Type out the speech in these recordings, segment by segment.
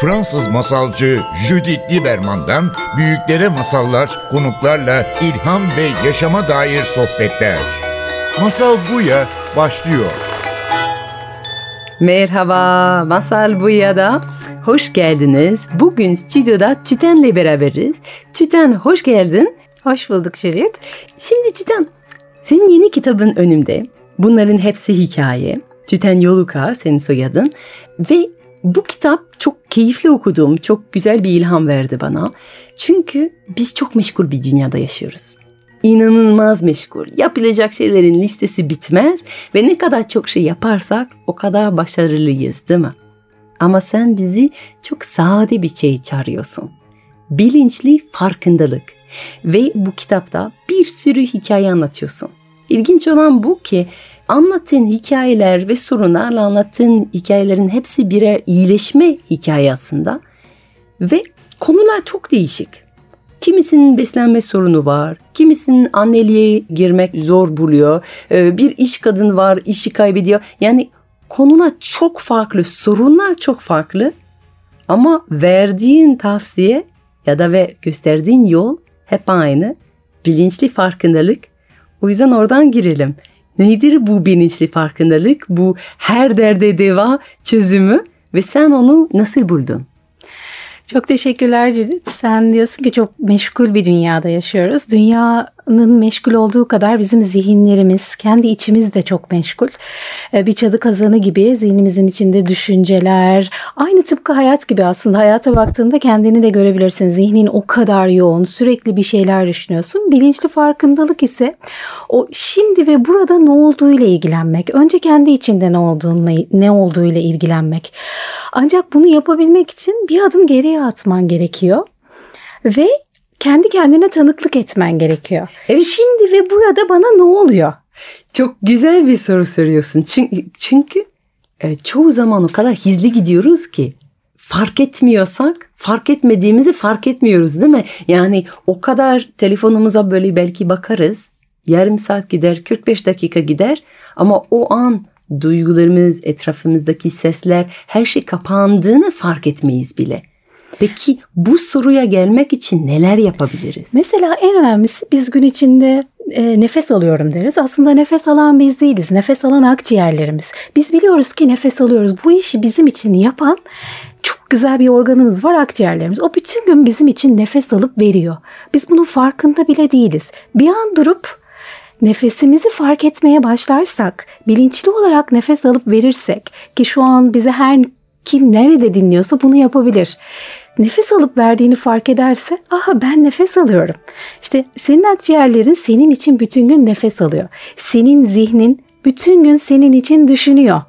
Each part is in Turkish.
Fransız masalcı Judith Lieberman'dan büyüklere masallar, konuklarla ilham ve yaşama dair sohbetler. Masal Buya başlıyor. Merhaba, Masal Buya'da hoş geldiniz. Bugün stüdyoda Tüten'le beraberiz. Tüten hoş geldin. Hoş bulduk Şerit. Şimdi Tüten, senin yeni kitabın önümde. Bunların hepsi hikaye. Tüten Yoluka senin soyadın. Ve bu kitap çok keyifli okudum. Çok güzel bir ilham verdi bana. Çünkü biz çok meşgul bir dünyada yaşıyoruz. İnanılmaz meşgul. Yapılacak şeylerin listesi bitmez ve ne kadar çok şey yaparsak o kadar başarılıyız değil mi? Ama sen bizi çok sade bir şey çağırıyorsun. Bilinçli farkındalık. Ve bu kitapta bir sürü hikaye anlatıyorsun. İlginç olan bu ki anlattığın hikayeler ve sorunlarla anlattığın hikayelerin hepsi birer iyileşme hikaye aslında. Ve konular çok değişik. Kimisinin beslenme sorunu var, kimisinin anneliğe girmek zor buluyor, ee, bir iş kadın var, işi kaybediyor. Yani konular çok farklı, sorunlar çok farklı ama verdiğin tavsiye ya da ve gösterdiğin yol hep aynı. Bilinçli farkındalık. O yüzden oradan girelim. Nedir bu bilinçli farkındalık? Bu her derde deva çözümü ve sen onu nasıl buldun? Çok teşekkürler Judith. Sen diyorsun ki çok meşgul bir dünyada yaşıyoruz. Dünyanın meşgul olduğu kadar bizim zihinlerimiz, kendi içimiz de çok meşgul. Ee, bir çadı kazanı gibi zihnimizin içinde düşünceler, aynı tıpkı hayat gibi aslında. Hayata baktığında kendini de görebilirsin. Zihnin o kadar yoğun, sürekli bir şeyler düşünüyorsun. Bilinçli farkındalık ise o şimdi ve burada ne olduğuyla ilgilenmek. Önce kendi içinde ne olduğunu, ne olduğuyla ilgilenmek. Ancak bunu yapabilmek için bir adım geriye atman gerekiyor. Ve kendi kendine tanıklık etmen gerekiyor. Evet. Şimdi ve burada bana ne oluyor? Çok güzel bir soru soruyorsun. Çünkü, çünkü e, çoğu zaman o kadar hızlı gidiyoruz ki fark etmiyorsak fark etmediğimizi fark etmiyoruz değil mi? Yani o kadar telefonumuza böyle belki bakarız. Yarım saat gider, 45 dakika gider ama o an duygularımız, etrafımızdaki sesler her şey kapandığını fark etmeyiz bile. Peki bu soruya gelmek için neler yapabiliriz? Mesela en önemlisi biz gün içinde e, nefes alıyorum deriz. Aslında nefes alan biz değiliz. Nefes alan akciğerlerimiz. Biz biliyoruz ki nefes alıyoruz. Bu işi bizim için yapan çok güzel bir organımız var akciğerlerimiz. O bütün gün bizim için nefes alıp veriyor. Biz bunun farkında bile değiliz. Bir an durup nefesimizi fark etmeye başlarsak, bilinçli olarak nefes alıp verirsek ki şu an bize her kim nerede dinliyorsa bunu yapabilir. Nefes alıp verdiğini fark ederse aha ben nefes alıyorum. İşte senin akciğerlerin senin için bütün gün nefes alıyor. Senin zihnin bütün gün senin için düşünüyor.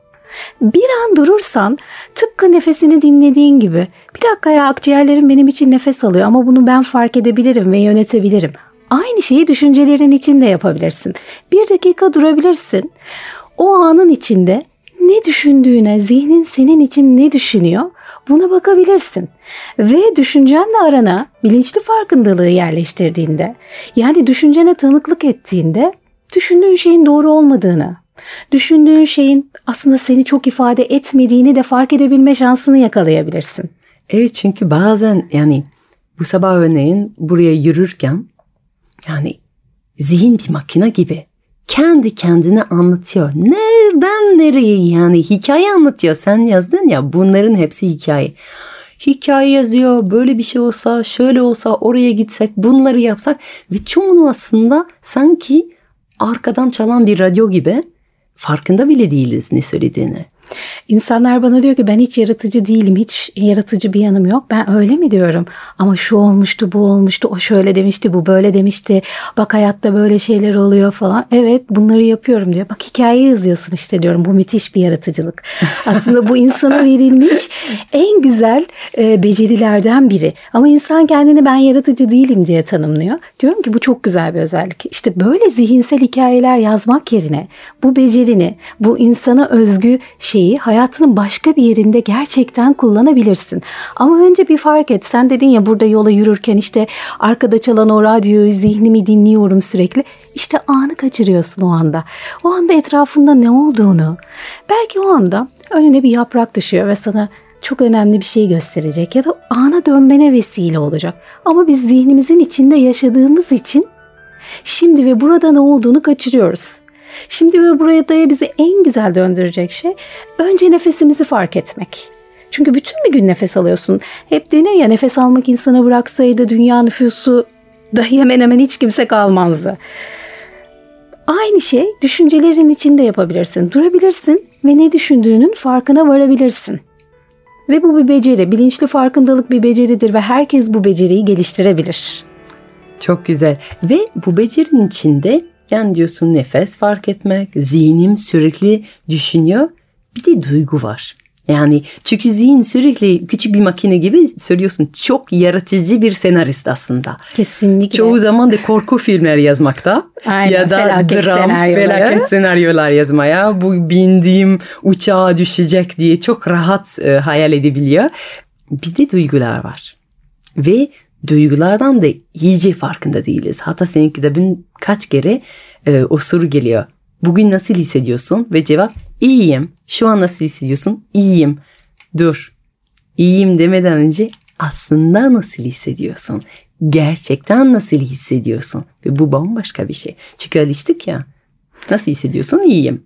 Bir an durursan tıpkı nefesini dinlediğin gibi bir dakika ya akciğerlerim benim için nefes alıyor ama bunu ben fark edebilirim ve yönetebilirim. Aynı şeyi düşüncelerin içinde yapabilirsin. Bir dakika durabilirsin. O anın içinde ne düşündüğüne, zihnin senin için ne düşünüyor buna bakabilirsin. Ve düşüncenle arana bilinçli farkındalığı yerleştirdiğinde, yani düşüncene tanıklık ettiğinde düşündüğün şeyin doğru olmadığını, düşündüğün şeyin aslında seni çok ifade etmediğini de fark edebilme şansını yakalayabilirsin. Evet çünkü bazen yani bu sabah örneğin buraya yürürken yani zihin bir makine gibi kendi kendine anlatıyor. Nereden nereye yani hikaye anlatıyor. Sen yazdın ya bunların hepsi hikaye. Hikaye yazıyor böyle bir şey olsa şöyle olsa oraya gitsek bunları yapsak ve çoğunu aslında sanki arkadan çalan bir radyo gibi farkında bile değiliz ne söylediğini. İnsanlar bana diyor ki ben hiç yaratıcı değilim, hiç yaratıcı bir yanım yok. Ben öyle mi diyorum? Ama şu olmuştu, bu olmuştu, o şöyle demişti, bu böyle demişti. Bak hayatta böyle şeyler oluyor falan. Evet bunları yapıyorum diyor. Bak hikaye yazıyorsun işte diyorum. Bu müthiş bir yaratıcılık. Aslında bu insana verilmiş en güzel e, becerilerden biri. Ama insan kendini ben yaratıcı değilim diye tanımlıyor. Diyorum ki bu çok güzel bir özellik. İşte böyle zihinsel hikayeler yazmak yerine bu becerini, bu insana özgü şey şeyi hayatının başka bir yerinde gerçekten kullanabilirsin. Ama önce bir fark et. Sen dedin ya burada yola yürürken işte arkada çalan o radyoyu zihnimi dinliyorum sürekli. İşte anı kaçırıyorsun o anda. O anda etrafında ne olduğunu. Belki o anda önüne bir yaprak düşüyor ve sana çok önemli bir şey gösterecek ya da ana dönmene vesile olacak. Ama biz zihnimizin içinde yaşadığımız için şimdi ve burada ne olduğunu kaçırıyoruz. Şimdi ve burada bizi en güzel döndürecek şey önce nefesimizi fark etmek. Çünkü bütün bir gün nefes alıyorsun. Hep denir ya nefes almak insana bıraksaydı dünya nüfusu dahi hemen hemen hiç kimse kalmazdı. Aynı şey düşüncelerin içinde yapabilirsin. Durabilirsin ve ne düşündüğünün farkına varabilirsin. Ve bu bir beceri, bilinçli farkındalık bir beceridir ve herkes bu beceriyi geliştirebilir. Çok güzel. Ve bu becerinin içinde yani diyorsun nefes fark etmek, zihnim sürekli düşünüyor. Bir de duygu var. Yani çünkü zihin sürekli küçük bir makine gibi söylüyorsun. Çok yaratıcı bir senarist aslında. Kesinlikle. Çoğu zaman da korku filmler yazmakta. Aynen, ya da felaket dram, senaryoları. felaket senaryolar yazmaya. Bu bindiğim uçağa düşecek diye çok rahat e, hayal edebiliyor. Bir de duygular var. Ve duygulardan da iyice farkında değiliz. Hatta senin kitabın kaç kere e, o soru geliyor. Bugün nasıl hissediyorsun? Ve cevap iyiyim. Şu an nasıl hissediyorsun? İyiyim. Dur. İyiyim demeden önce aslında nasıl hissediyorsun? Gerçekten nasıl hissediyorsun? Ve bu bambaşka bir şey. Çünkü alıştık ya. Nasıl hissediyorsun? İyiyim.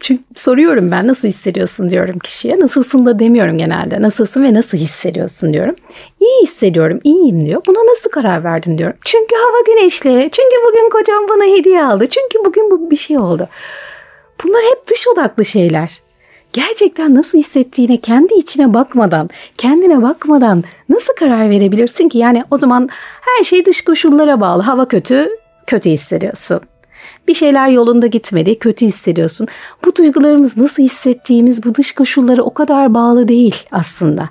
Çünkü soruyorum ben nasıl hissediyorsun diyorum kişiye. Nasılsın da demiyorum genelde. Nasılsın ve nasıl hissediyorsun diyorum. İyi hissediyorum, iyiyim diyor. Buna nasıl karar verdin diyorum. Çünkü hava güneşli. Çünkü bugün kocam bana hediye aldı. Çünkü bugün bu bir şey oldu. Bunlar hep dış odaklı şeyler. Gerçekten nasıl hissettiğine kendi içine bakmadan, kendine bakmadan nasıl karar verebilirsin ki? Yani o zaman her şey dış koşullara bağlı. Hava kötü, kötü hissediyorsun. Bir şeyler yolunda gitmedi, kötü hissediyorsun. Bu duygularımız nasıl hissettiğimiz bu dış koşullara o kadar bağlı değil aslında.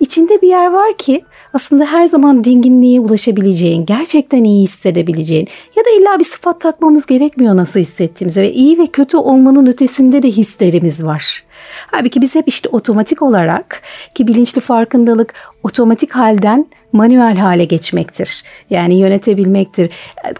İçinde bir yer var ki aslında her zaman dinginliğe ulaşabileceğin, gerçekten iyi hissedebileceğin ya da illa bir sıfat takmamız gerekmiyor nasıl hissettiğimize ve iyi ve kötü olmanın ötesinde de hislerimiz var. Halbuki biz hep işte otomatik olarak ki bilinçli farkındalık otomatik halden manuel hale geçmektir. Yani yönetebilmektir.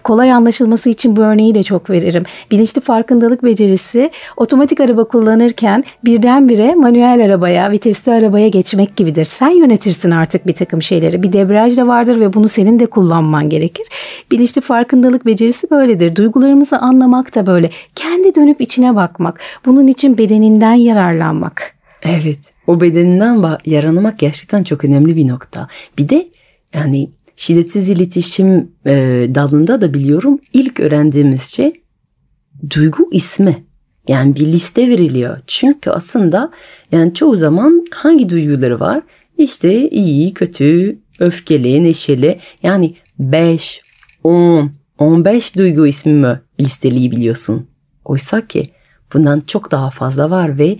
Kolay anlaşılması için bu örneği de çok veririm. Bilinçli farkındalık becerisi otomatik araba kullanırken birdenbire manuel arabaya, vitesli arabaya geçmek gibidir. Sen yönetirsin artık bir takım şeyleri. Bir debriyaj da vardır ve bunu senin de kullanman gerekir. Bilinçli farkındalık becerisi böyledir. Duygularımızı anlamak da böyle. Kendi dönüp içine bakmak. Bunun için bedeninden yararlanmak. Evet. O bedeninden yaranmak gerçekten çok önemli bir nokta. Bir de yani şiddetsiz iletişim e, dalında da biliyorum ilk öğrendiğimiz şey duygu ismi. Yani bir liste veriliyor. Çünkü aslında yani çoğu zaman hangi duyguları var? İşte iyi, kötü, öfkeli, neşeli. Yani 5, 10, 15 duygu ismi mi listeleyebiliyorsun? Oysa ki bundan çok daha fazla var ve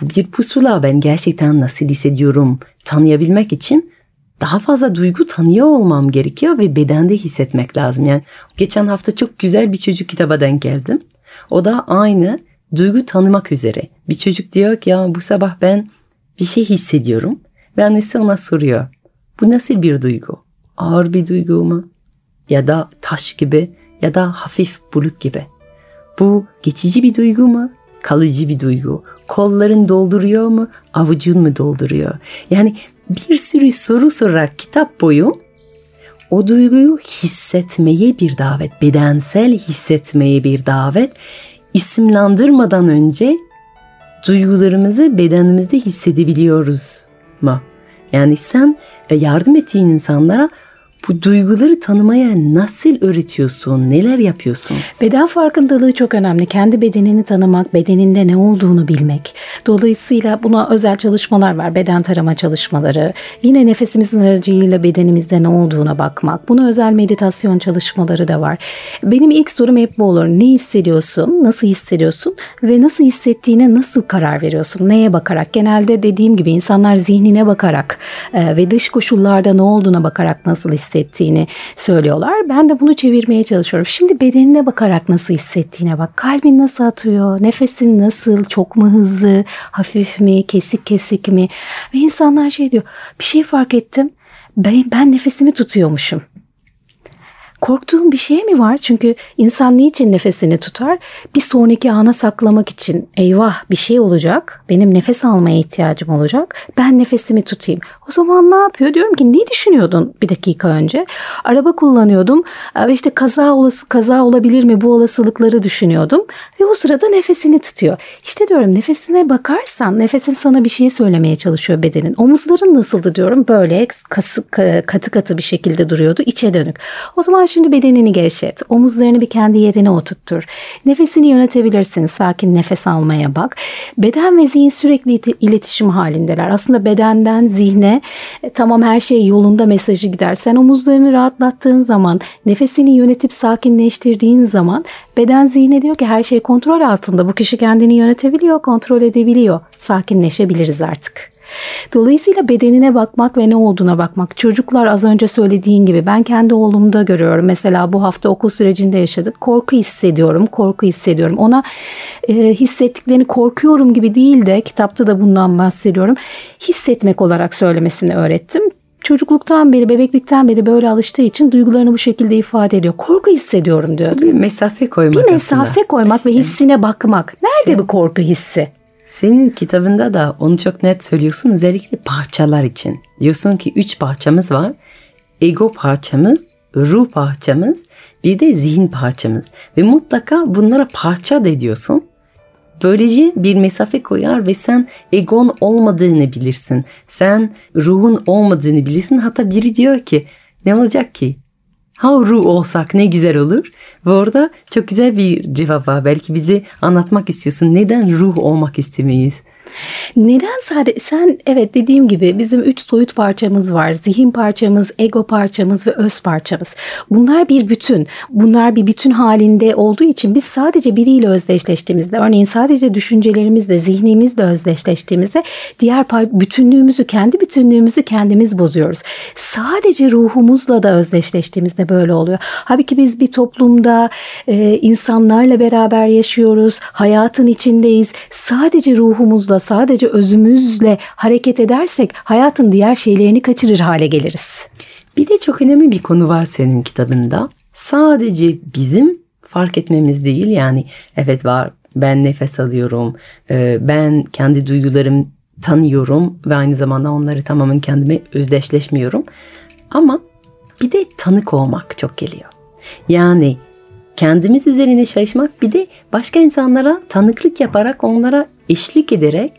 bu bir pusula ben gerçekten nasıl hissediyorum tanıyabilmek için daha fazla duygu tanıyor olmam gerekiyor ve bedende hissetmek lazım. Yani geçen hafta çok güzel bir çocuk kitaba denk geldim. O da aynı duygu tanımak üzere. Bir çocuk diyor ki ya bu sabah ben bir şey hissediyorum ve annesi ona soruyor. Bu nasıl bir duygu? Ağır bir duygu mu? Ya da taş gibi ya da hafif bulut gibi. Bu geçici bir duygu mu? Kalıcı bir duygu. Kolların dolduruyor mu? Avucun mu dolduruyor? Yani bir sürü soru sorarak kitap boyu o duyguyu hissetmeye bir davet, bedensel hissetmeye bir davet, isimlandırmadan önce duygularımızı bedenimizde hissedebiliyoruz mu? Yani sen yardım ettiğin insanlara bu duyguları tanımaya nasıl öğretiyorsun? Neler yapıyorsun? Beden farkındalığı çok önemli. Kendi bedenini tanımak, bedeninde ne olduğunu bilmek. Dolayısıyla buna özel çalışmalar var. Beden tarama çalışmaları. Yine nefesimizin aracılığıyla bedenimizde ne olduğuna bakmak. Buna özel meditasyon çalışmaları da var. Benim ilk sorum hep bu olur. Ne hissediyorsun? Nasıl hissediyorsun? Ve nasıl hissettiğine nasıl karar veriyorsun? Neye bakarak? Genelde dediğim gibi insanlar zihnine bakarak e, ve dış koşullarda ne olduğuna bakarak nasıl hissediyorsun? Hissettiğini söylüyorlar. Ben de bunu çevirmeye çalışıyorum. Şimdi bedenine bakarak nasıl hissettiğine bak. Kalbin nasıl atıyor? Nefesin nasıl? Çok mu hızlı? Hafif mi? Kesik kesik mi? Ve insanlar şey diyor. Bir şey fark ettim. Ben, ben nefesimi tutuyormuşum. Korktuğum bir şey mi var? Çünkü insan niçin nefesini tutar? Bir sonraki ana saklamak için eyvah bir şey olacak. Benim nefes almaya ihtiyacım olacak. Ben nefesimi tutayım. O zaman ne yapıyor? Diyorum ki ne düşünüyordun bir dakika önce? Araba kullanıyordum. Ve işte kaza olası kaza olabilir mi? Bu olasılıkları düşünüyordum. Ve o sırada nefesini tutuyor. İşte diyorum nefesine bakarsan nefesin sana bir şey söylemeye çalışıyor bedenin. Omuzların nasıldı diyorum. Böyle katı katı bir şekilde duruyordu. içe dönük. O zaman şimdi bedenini gevşet. Omuzlarını bir kendi yerine oturttur. Nefesini yönetebilirsin. Sakin nefes almaya bak. Beden ve zihin sürekli iletişim halindeler. Aslında bedenden zihne e, tamam her şey yolunda mesajı gider. Sen omuzlarını rahatlattığın zaman, nefesini yönetip sakinleştirdiğin zaman beden zihne diyor ki her şey kontrol altında. Bu kişi kendini yönetebiliyor, kontrol edebiliyor. Sakinleşebiliriz artık. Dolayısıyla bedenine bakmak ve ne olduğuna bakmak. Çocuklar az önce söylediğin gibi ben kendi oğlumda görüyorum. Mesela bu hafta okul sürecinde yaşadık. Korku hissediyorum, korku hissediyorum. Ona e, hissettiklerini korkuyorum gibi değil de kitapta da bundan bahsediyorum. Hissetmek olarak söylemesini öğrettim çocukluktan beri, bebeklikten beri böyle alıştığı için duygularını bu şekilde ifade ediyor. Korku hissediyorum diyor. Bir mesafe koymak Bir mesafe aslında. koymak ve hissine bakmak. Nerede Sen, bu korku hissi? Senin kitabında da onu çok net söylüyorsun özellikle parçalar için. Diyorsun ki üç parçamız var. Ego parçamız, ruh parçamız, bir de zihin parçamız. Ve mutlaka bunlara parça da ediyorsun. Böylece bir mesafe koyar ve sen egon olmadığını bilirsin. Sen ruhun olmadığını bilirsin. Hatta biri diyor ki ne olacak ki? Ha ruh olsak ne güzel olur. Ve orada çok güzel bir cevap var. Belki bizi anlatmak istiyorsun. Neden ruh olmak istemeyiz? Neden sadece sen evet dediğim gibi bizim üç soyut parçamız var. Zihin parçamız, ego parçamız ve öz parçamız. Bunlar bir bütün. Bunlar bir bütün halinde olduğu için biz sadece biriyle özdeşleştiğimizde örneğin sadece düşüncelerimizle, zihnimizle özdeşleştiğimizde diğer bütünlüğümüzü, kendi bütünlüğümüzü kendimiz bozuyoruz. Sadece ruhumuzla da özdeşleştiğimizde böyle oluyor. Halbuki biz bir toplumda e, insanlarla beraber yaşıyoruz. Hayatın içindeyiz. Sadece ruhumuzla sadece özümüzle hareket edersek hayatın diğer şeylerini kaçırır hale geliriz. Bir de çok önemli bir konu var senin kitabında. Sadece bizim fark etmemiz değil yani evet var ben nefes alıyorum, e, ben kendi duygularım tanıyorum ve aynı zamanda onları tamamen kendime özdeşleşmiyorum. Ama bir de tanık olmak çok geliyor. Yani kendimiz üzerine çalışmak bir de başka insanlara tanıklık yaparak onlara eşlik ederek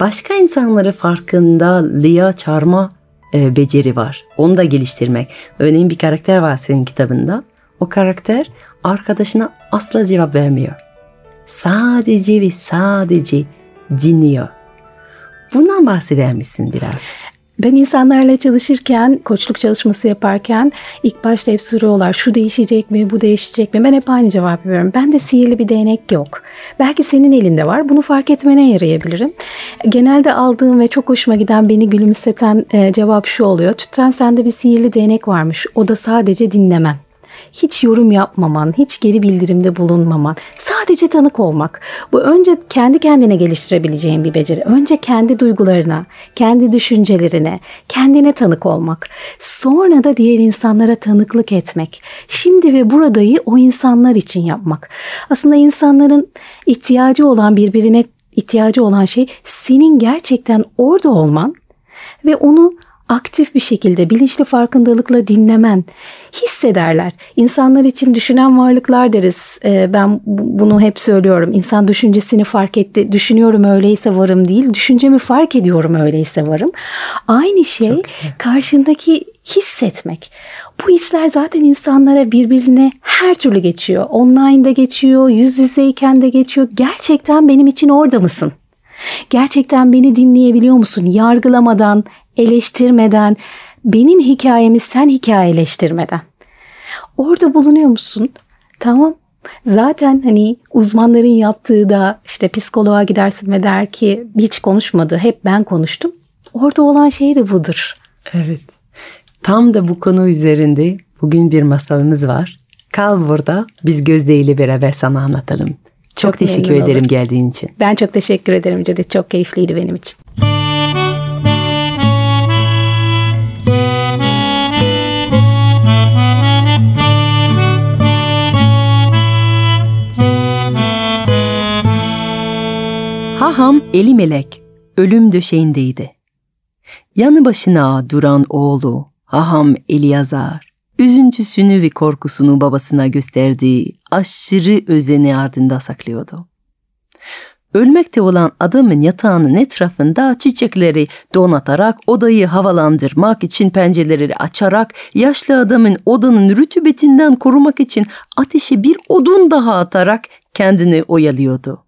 başka insanları farkındalığa çağırma e, beceri var. Onu da geliştirmek. Örneğin bir karakter var senin kitabında. O karakter arkadaşına asla cevap vermiyor. Sadece ve sadece dinliyor. Bundan bahseder biraz? Ben insanlarla çalışırken, koçluk çalışması yaparken ilk başta hep soruyorlar şu değişecek mi, bu değişecek mi? Ben hep aynı cevap veriyorum. Ben de sihirli bir değnek yok. Belki senin elinde var. Bunu fark etmene yarayabilirim. Genelde aldığım ve çok hoşuma giden beni gülümseten e, cevap şu oluyor. Tütten sende bir sihirli değnek varmış. O da sadece dinlemen hiç yorum yapmaman, hiç geri bildirimde bulunmaman, sadece tanık olmak. Bu önce kendi kendine geliştirebileceğin bir beceri. Önce kendi duygularına, kendi düşüncelerine, kendine tanık olmak. Sonra da diğer insanlara tanıklık etmek. Şimdi ve buradayı o insanlar için yapmak. Aslında insanların ihtiyacı olan birbirine ihtiyacı olan şey senin gerçekten orada olman ve onu aktif bir şekilde bilinçli farkındalıkla dinlemen hissederler. İnsanlar için düşünen varlıklar deriz. Ee, ben bunu hep söylüyorum. İnsan düşüncesini fark etti. Düşünüyorum öyleyse varım değil. Düşüncemi fark ediyorum öyleyse varım. Aynı şey karşındaki hissetmek. Bu hisler zaten insanlara birbirine her türlü geçiyor. Online'da geçiyor, yüz yüzeyken de geçiyor. Gerçekten benim için orada mısın? Gerçekten beni dinleyebiliyor musun? Yargılamadan, eleştirmeden, benim hikayemi sen hikayeleştirmeden. Orada bulunuyor musun? Tamam. Zaten hani uzmanların yaptığı da işte psikoloğa gidersin ve der ki hiç konuşmadı, hep ben konuştum. Orada olan şey de budur. Evet. Tam da bu konu üzerinde bugün bir masalımız var. Kal burada biz Gözde ile beraber sana anlatalım. Çok, çok teşekkür ederim olur. geldiğin için. Ben çok teşekkür ederim Judith. Çok keyifliydi benim için. Elimelek ölüm döşeğindeydi. Yanı başına duran oğlu Haham Eliyazar, üzüntüsünü ve korkusunu babasına gösterdiği aşırı özeni ardında saklıyordu. Ölmekte olan adamın yatağının etrafında çiçekleri donatarak odayı havalandırmak için pencereleri açarak yaşlı adamın odanın rütubetinden korumak için ateşe bir odun daha atarak kendini oyalıyordu.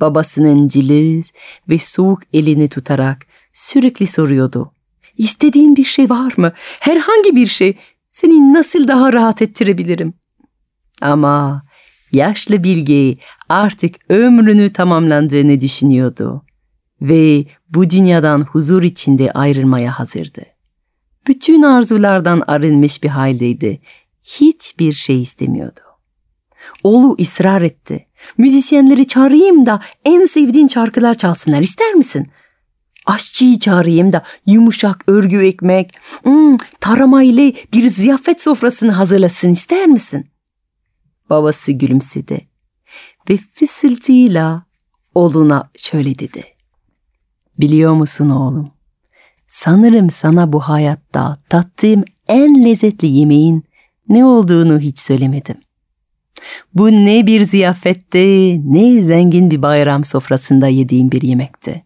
Babasının ciliz ve soğuk elini tutarak sürekli soruyordu. İstediğin bir şey var mı? Herhangi bir şey. Seni nasıl daha rahat ettirebilirim? Ama yaşlı bilge artık ömrünü tamamlandığını düşünüyordu ve bu dünyadan huzur içinde ayrılmaya hazırdı. Bütün arzulardan arınmış bir haldeydi. Hiçbir şey istemiyordu. Oğlu ısrar etti. Müzisyenleri çağırayım da en sevdiğin şarkılar çalsınlar ister misin? Aşçıyı çağırayım da yumuşak örgü ekmek, hmm, tarama ile bir ziyafet sofrasını hazırlasın ister misin? Babası gülümsedi ve fısıltıyla oğluna şöyle dedi. Biliyor musun oğlum? Sanırım sana bu hayatta tattığım en lezzetli yemeğin ne olduğunu hiç söylemedim. Bu ne bir ziyafette ne zengin bir bayram sofrasında yediğim bir yemekti.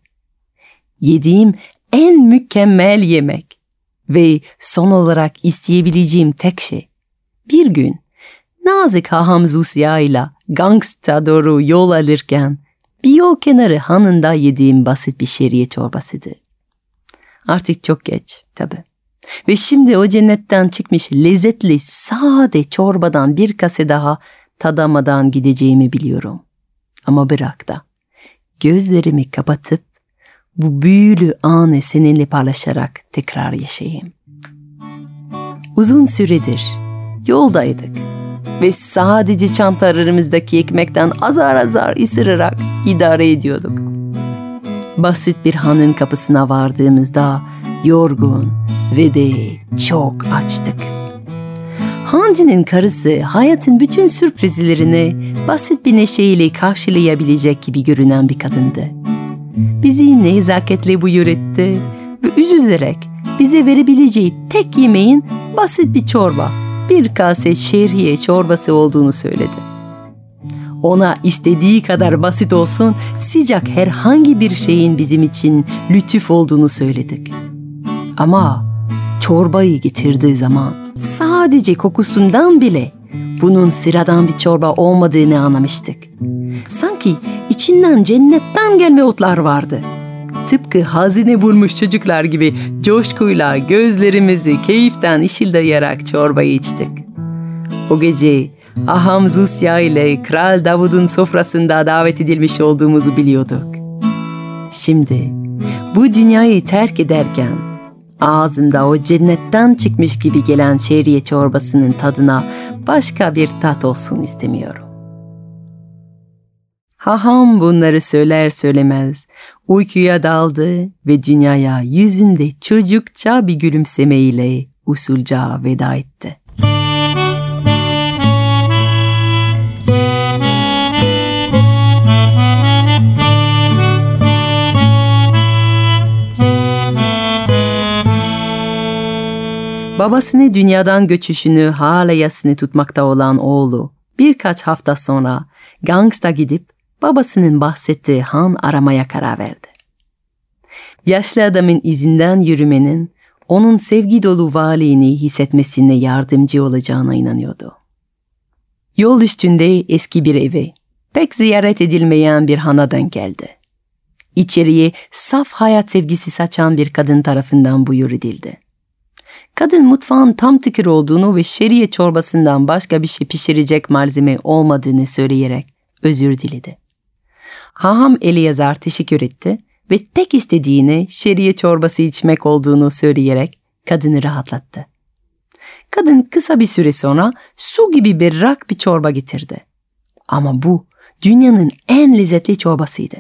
Yediğim en mükemmel yemek ve son olarak isteyebileceğim tek şey. Bir gün nazik haham Zusya ile gangsta doğru yol alırken bir yol kenarı hanında yediğim basit bir şeriye çorbasıydı. Artık çok geç tabi. Ve şimdi o cennetten çıkmış lezzetli sade çorbadan bir kase daha tadamadan gideceğimi biliyorum. Ama bırak da gözlerimi kapatıp bu büyülü anı seninle paylaşarak tekrar yaşayayım. Uzun süredir yoldaydık ve sadece çantalarımızdaki ekmekten azar azar ısırarak idare ediyorduk. Basit bir hanın kapısına vardığımızda yorgun ve de çok açtık. Hancı'nın karısı hayatın bütün sürprizlerini basit bir neşeyle karşılayabilecek gibi görünen bir kadındı. Bizi nezaketle buyur etti ve üzülerek bize verebileceği tek yemeğin basit bir çorba, bir kase şehriye çorbası olduğunu söyledi. Ona istediği kadar basit olsun sıcak herhangi bir şeyin bizim için lütuf olduğunu söyledik. Ama çorbayı getirdiği zaman sadece kokusundan bile bunun sıradan bir çorba olmadığını anlamıştık. Sanki içinden cennetten gelme otlar vardı. Tıpkı hazine bulmuş çocuklar gibi coşkuyla gözlerimizi keyiften ışıldayarak çorbayı içtik. O gece Aham Zusya ile Kral Davud'un sofrasında davet edilmiş olduğumuzu biliyorduk. Şimdi bu dünyayı terk ederken ağzımda o cennetten çıkmış gibi gelen şehriye çorbasının tadına başka bir tat olsun istemiyorum. Haham bunları söyler söylemez uykuya daldı ve dünyaya yüzünde çocukça bir gülümsemeyle usulca veda etti. Babasını dünyadan göçüşünü hala yasını tutmakta olan oğlu birkaç hafta sonra Gangsta gidip babasının bahsettiği han aramaya karar verdi. Yaşlı adamın izinden yürümenin onun sevgi dolu varlığını hissetmesine yardımcı olacağına inanıyordu. Yol üstünde eski bir eve, pek ziyaret edilmeyen bir hana denk geldi. İçeriye saf hayat sevgisi saçan bir kadın tarafından buyur edildi. Kadın mutfağın tam tıkır olduğunu ve şeriye çorbasından başka bir şey pişirecek malzeme olmadığını söyleyerek özür diledi. Haham Eliyazar teşekkür etti ve tek istediğini şeriye çorbası içmek olduğunu söyleyerek kadını rahatlattı. Kadın kısa bir süre sonra su gibi berrak bir çorba getirdi. Ama bu dünyanın en lezzetli çorbasıydı.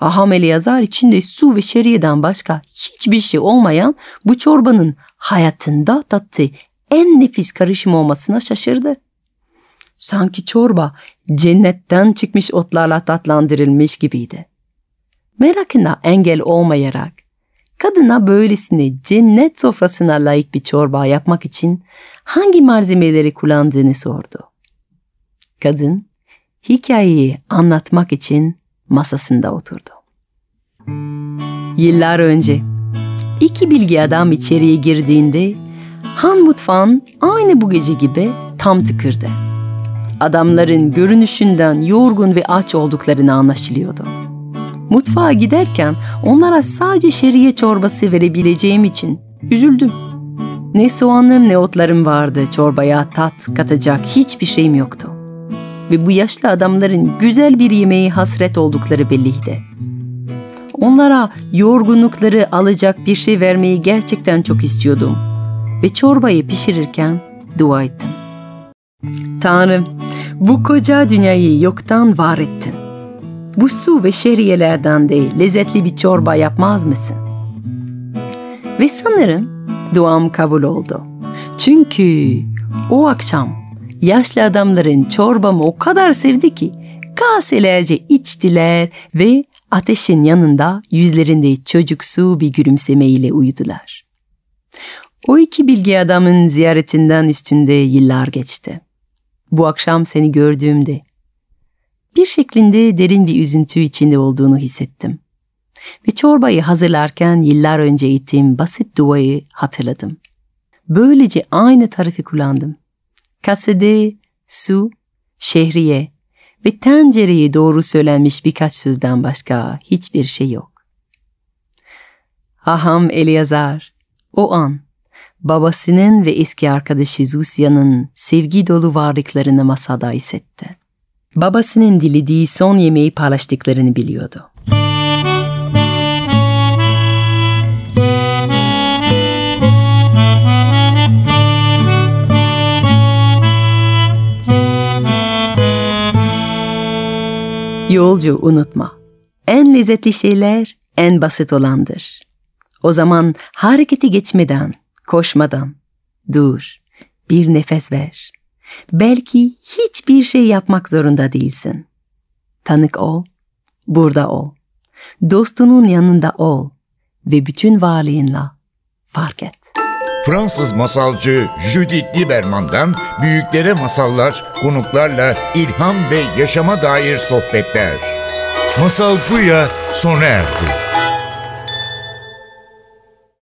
Aham Eliyazar içinde su ve şeriyeden başka hiçbir şey olmayan bu çorbanın hayatında tattığı en nefis karışım olmasına şaşırdı. Sanki çorba cennetten çıkmış otlarla tatlandırılmış gibiydi. merakına engel olmayarak kadına böylesine cennet sofrasına layık bir çorba yapmak için hangi malzemeleri kullandığını sordu. Kadın hikayeyi anlatmak için masasında oturdu. Yıllar önce iki bilgi adam içeriye girdiğinde Han mutfağın aynı bu gece gibi tam tıkırdı. Adamların görünüşünden yorgun ve aç olduklarını anlaşılıyordu. Mutfağa giderken onlara sadece şeriye çorbası verebileceğim için üzüldüm. Ne soğanım ne otlarım vardı çorbaya tat katacak hiçbir şeyim yoktu. Ve bu yaşlı adamların güzel bir yemeği hasret oldukları belliydi. Onlara yorgunlukları alacak bir şey vermeyi gerçekten çok istiyordum. Ve çorbayı pişirirken dua ettim. Tanrım, bu koca dünyayı yoktan var ettin. Bu su ve şehriyelerden de lezzetli bir çorba yapmaz mısın? Ve sanırım duam kabul oldu. Çünkü o akşam yaşlı adamların çorbamı o kadar sevdi ki kaselerce içtiler ve ateşin yanında yüzlerinde çocuksu bir gülümsemeyle uyudular. O iki bilgi adamın ziyaretinden üstünde yıllar geçti. Bu akşam seni gördüğümde bir şeklinde derin bir üzüntü içinde olduğunu hissettim. Ve çorbayı hazırlarken yıllar önce ettiğim basit duayı hatırladım. Böylece aynı tarifi kullandım. Kasede, su, şehriye ve tencereye doğru söylenmiş birkaç sözden başka hiçbir şey yok. Aham Eliazar, o an babasının ve eski arkadaşı Zusya'nın sevgi dolu varlıklarını masada hissetti. Babasının dilediği son yemeği paylaştıklarını biliyordu. Yolcu unutma. En lezzetli şeyler en basit olandır. O zaman hareketi geçmeden, koşmadan dur, bir nefes ver. Belki hiçbir şey yapmak zorunda değilsin. Tanık ol, burada ol. Dostunun yanında ol ve bütün varlığınla fark et. Fransız masalcı Judith Lieberman'dan büyüklere masallar, konuklarla ilham ve yaşama dair sohbetler. Masal Buya sona erdi.